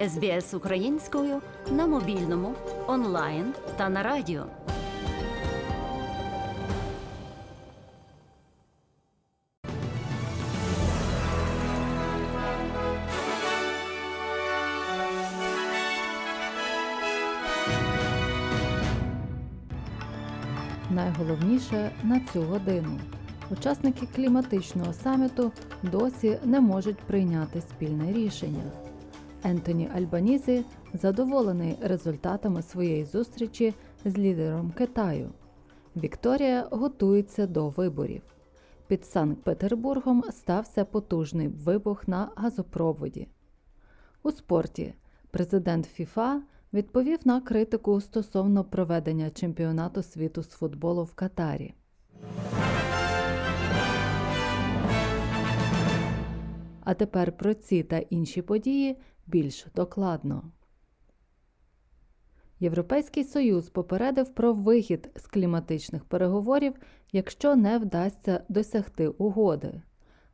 СБС українською на мобільному, онлайн та на радіо. Найголовніше на цю годину. Учасники кліматичного саміту досі не можуть прийняти спільне рішення. Ентоні Альбанізі задоволений результатами своєї зустрічі з лідером Китаю. Вікторія готується до виборів. Під Санкт-Петербургом стався потужний вибух на газопроводі. У спорті президент ФІФА відповів на критику стосовно проведення чемпіонату світу з футболу в Катарі. А тепер про ці та інші події більш докладно. Європейський Союз попередив про вихід з кліматичних переговорів, якщо не вдасться досягти угоди.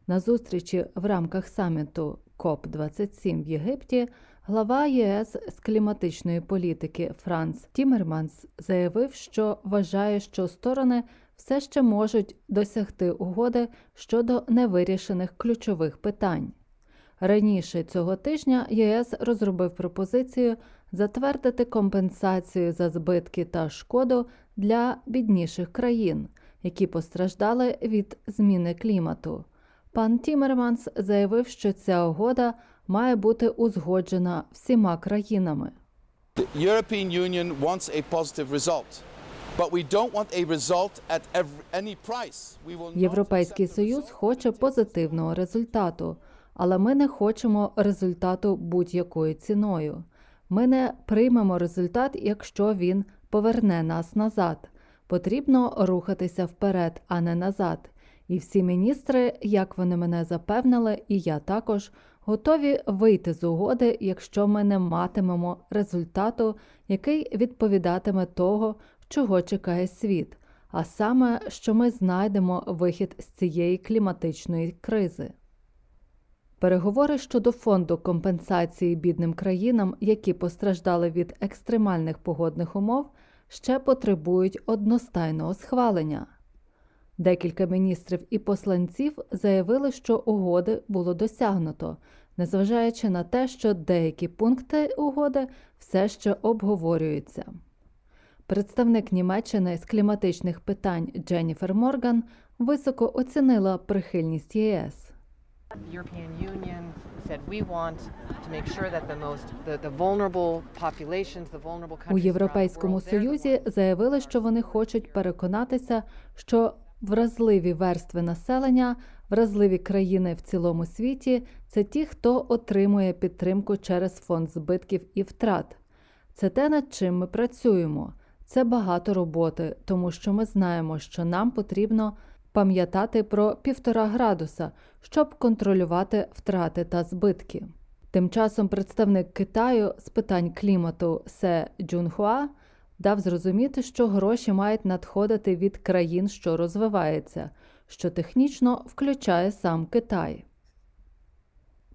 На зустрічі в рамках саміту КОП 27 в Єгипті глава ЄС з кліматичної політики Франц Тімерманс заявив, що вважає, що сторони все ще можуть досягти угоди щодо невирішених ключових питань. Раніше цього тижня ЄС розробив пропозицію затвердити компенсацію за збитки та шкоду для бідніших країн, які постраждали від зміни клімату. Пан Тімерманс заявив, що ця угода має бути узгоджена всіма країнами. The European Union wants a positive result, Європейський Союз хоче позитивного результату, але ми не хочемо результату будь-якою ціною. Ми не приймемо результат, якщо він поверне нас назад. Потрібно рухатися вперед, а не назад. І всі міністри, як вони мене запевнили, і я також готові вийти з угоди, якщо ми не матимемо результату, який відповідатиме того, чого чекає світ, а саме, що ми знайдемо вихід з цієї кліматичної кризи. Переговори щодо фонду компенсації бідним країнам, які постраждали від екстремальних погодних умов, ще потребують одностайного схвалення. Декілька міністрів і посланців заявили, що угоди було досягнуто, незважаючи на те, що деякі пункти угоди все ще обговорюються. Представник Німеччини з кліматичних питань Дженніфер Морган високо оцінила прихильність ЄС. The European Union said we want to make sure that the most the, the vulnerable populations, the vulnerable countries У Європейському Союзі заявили, що вони хочуть переконатися, що вразливі верстви населення, вразливі країни в цілому світі це ті, хто отримує підтримку через фонд збитків і втрат. Це те, над чим ми працюємо. Це багато роботи, тому що ми знаємо, що нам потрібно пам'ятати про півтора градуса, щоб контролювати втрати та збитки. Тим часом представник Китаю з питань клімату Се Джунхуа дав зрозуміти, що гроші мають надходити від країн, що розвиваються, що технічно включає сам Китай.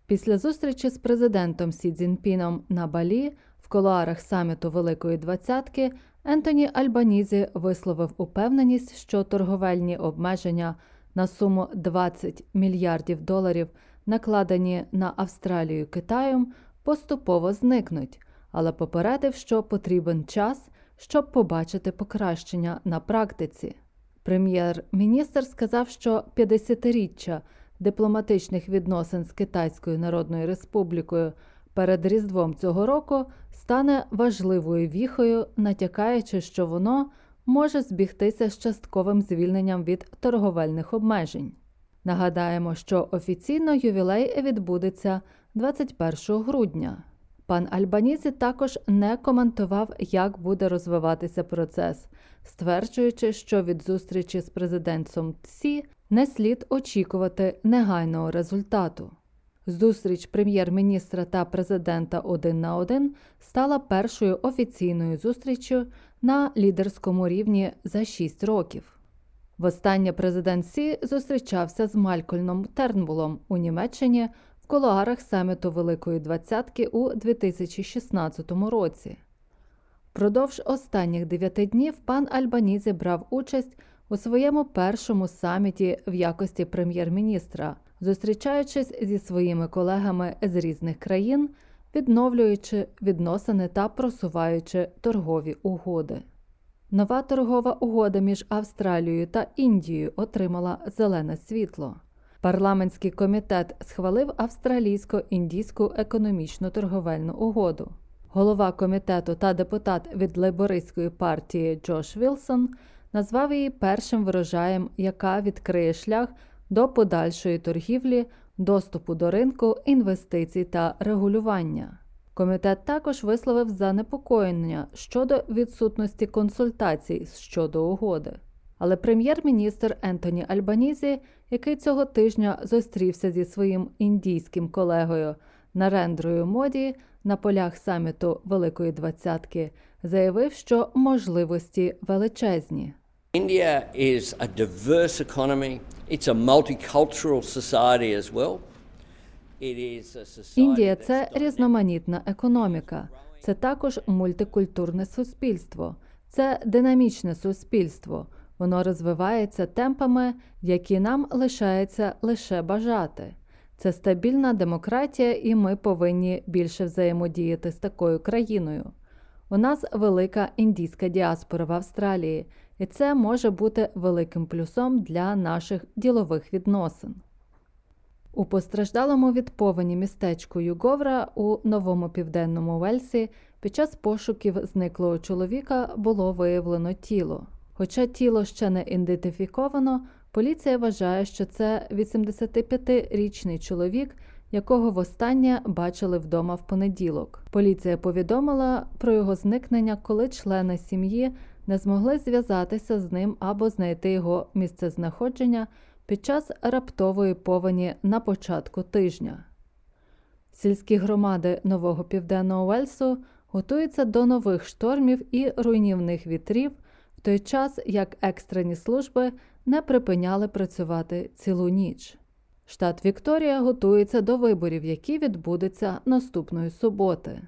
Після зустрічі з президентом Сі Цзіньпіном на Балі в колуарах саміту Великої Двадцятки Ентоні Альбанізі висловив упевненість, що торговельні обмеження на суму 20 мільярдів доларів, накладені на Австралію Китаєм, поступово зникнуть, але попередив, що потрібен час, щоб побачити покращення на практиці. Прем'єр-міністр сказав, що 50-річчя дипломатичних відносин з Китайською Народною Республікою перед Різдвом цього року стане важливою віхою, натякаючи, що воно може збігтися з частковим звільненням від торговельних обмежень. Нагадаємо, що офіційно ювілей відбудеться 21 грудня. Пан Альбанізі також не коментував, як буде розвиватися процес, стверджуючи, що від зустрічі з президентом Ці не слід очікувати негайного результату. Зустріч прем'єр-міністра та президента один на один стала першою офіційною зустріччю на лідерському рівні за 6 років. Востаннє президент Сі зустрічався з Малькольном Тернбулом у Німеччині в кулуарах саміту Великої Двадцятки у 2016 році. Впродовж останніх дев'яти днів пан Альбанізі брав участь у своєму першому саміті в якості прем'єр-міністра, зустрічаючись зі своїми колегами з різних країн, відновлюючи відносини та просуваючи торгові угоди. Нова торгова угода між Австралією та Індією отримала зелене світло. Парламентський комітет схвалив австралійсько-індійську економічну торговельну угоду. Голова комітету та депутат від лейбористської партії Джош Вілсон назвав її першим врожаєм, яка відкриє шлях до подальшої торгівлі, доступу до ринку, інвестицій та регулювання. Комітет також висловив занепокоєння щодо відсутності консультацій щодо угоди. Але прем'єр-міністр Ентоні Альбанізі, який цього тижня зустрівся зі своїм індійським колегою Нарендрою Моді на полях саміту Великої Двадцятки, заявив, що можливості величезні. India is a diverse economy. Індія це різноманітна економіка, це також мультикультурне суспільство, це динамічне суспільство. Воно розвивається темпами, які нам лишається лише бажати. Це стабільна демократія, і ми повинні більше взаємодіяти з такою країною. У нас велика індійська діаспора в Австралії, і це може бути великим плюсом для наших ділових відносин. У постраждалому від повені містечку Юговра у новому південному Вельсі під час пошуків зниклого чоловіка було виявлено тіло. Хоча тіло ще не ідентифіковано, поліція вважає, що це 85-річний чоловік, якого востаннє бачили вдома в понеділок. Поліція повідомила про його зникнення, коли члени сім'ї не змогли зв'язатися з ним або знайти його місцезнаходження під час раптової повені на початку тижня. Сільські громади нового південного Уельсу готуються до нових штормів і руйнівних вітрів, в той час як екстрені служби не припиняли працювати цілу ніч. Штат Вікторія готується до виборів, які відбудуться наступної суботи.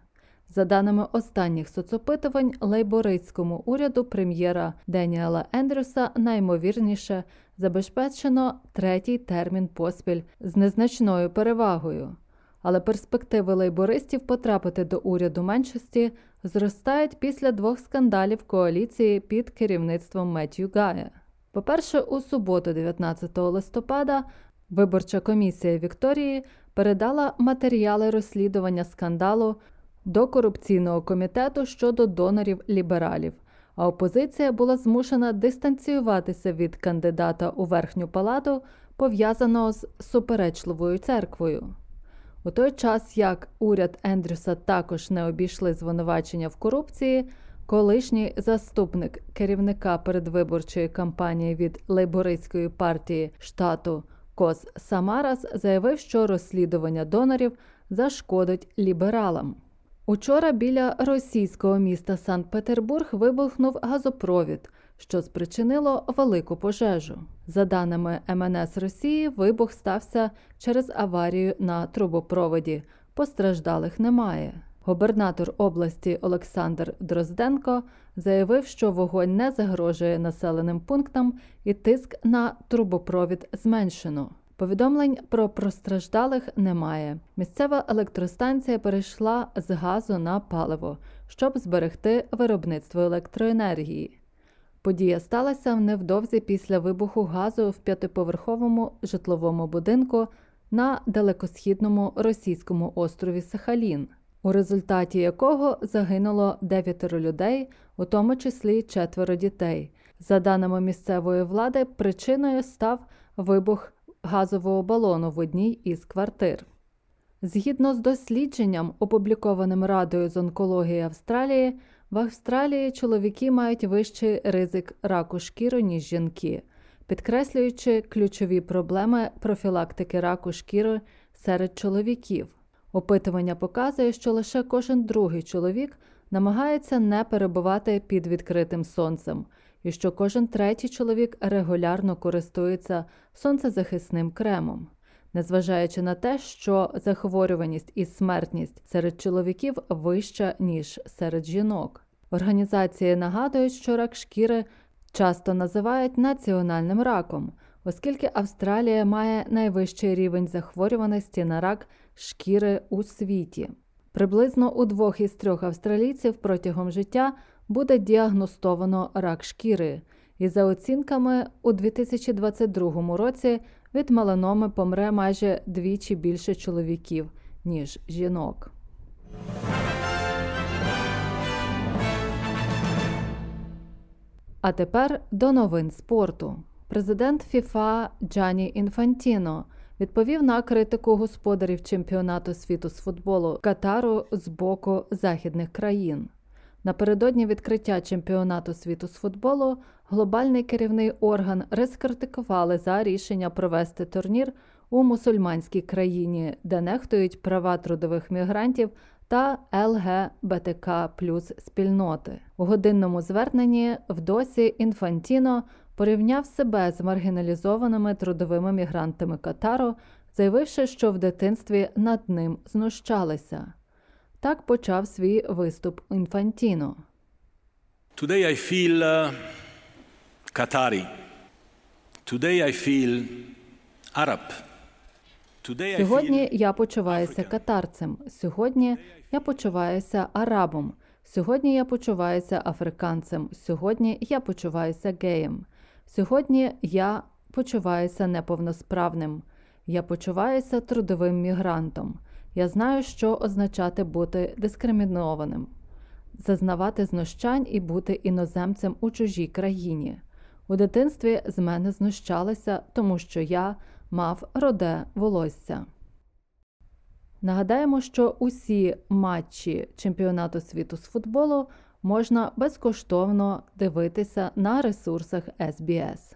За даними останніх соцопитувань, лейбористському уряду прем'єра Деніела Ендрюса наймовірніше забезпечено третій термін поспіль з незначною перевагою. Але перспективи лейбористів потрапити до уряду меншості зростають після двох скандалів коаліції під керівництвом Меттью Гая. По-перше, у суботу, 19 листопада, виборча комісія Вікторії передала матеріали розслідування скандалу до корупційного комітету щодо донорів лібералів, а опозиція була змушена дистанціюватися від кандидата у верхню палату, пов'язаного з суперечливою церквою. У той час, як уряд Ендрюса також не обійшли звинувачення в корупції, колишній заступник керівника передвиборчої кампанії від лейбористської партії штату Кос Самарас заявив, що розслідування донорів зашкодить лібералам. Учора біля російського міста Санкт-Петербург вибухнув газопровід, що спричинило велику пожежу. За даними МНС Росії, вибух стався через аварію на трубопроводі. Постраждалих немає. Губернатор області Олександр Дрозденко заявив, що вогонь не загрожує населеним пунктам і тиск на трубопровід зменшено. Повідомлень про постраждалих немає. Місцева електростанція перейшла з газу на паливо, щоб зберегти виробництво електроенергії. Подія сталася невдовзі після вибуху газу в п'ятиповерховому житловому будинку на далекосхідному російському острові Сахалін, у результаті якого загинуло дев'ятеро людей, у тому числі четверо дітей. За даними місцевої влади, причиною став вибух газового балону в одній із квартир. Згідно з дослідженням, опублікованим Радою з онкології Австралії, в Австралії чоловіки мають вищий ризик раку шкіри, ніж жінки, підкреслюючи ключові проблеми профілактики раку шкіри серед чоловіків. Опитування показує, що лише кожен другий чоловік намагається не перебувати під відкритим сонцем, і що кожен третій чоловік регулярно користується сонцезахисним кремом. незважаючи на те, що захворюваність і смертність серед чоловіків вища ніж серед жінок. Організації нагадують, що рак шкіри часто називають національним раком, оскільки Австралія має найвищий рівень захворюваності на рак шкіри у світі. Приблизно у двох із трьох австралійців протягом життя буде діагностовано рак шкіри, і за оцінками у 2022 році від меланоми помре майже двічі більше чоловіків, ніж жінок. А тепер до новин спорту. Президент ФІФА Джані Інфантіно відповів на критику господарів чемпіонату світу з футболу Катару з боку західних країн. Напередодні відкриття чемпіонату світу з футболу глобальний керівний орган розкритикували за рішення провести турнір у мусульманській країні, де нехтують права трудових мігрантів та ЛГБТК плюс спільноти. У годинному зверненні в Досі Інфантіно порівняв себе з маргіналізованими трудовими мігрантами Катару, заявивши, що в дитинстві над ним знущалися. Так почав свій виступ Інфантіно. Today I feel uh, Qatari. Today I feel Arab. Today I Сьогодні я почуваюся катарцем. Сьогодні я почуваюся арабом. Сьогодні я почуваюся африканцем. Сьогодні я почуваюся геєм. Сьогодні я почуваюся неповносправним. Я почуваюся трудовим мігрантом. Я знаю, що означати бути дискримінованим, зазнавати знущань і бути іноземцем у чужій країні. У дитинстві з мене знущалися, тому що я мав роде волосся. Нагадаємо, що усі матчі чемпіонату світу з футболу можна безкоштовно дивитися на ресурсах SBS.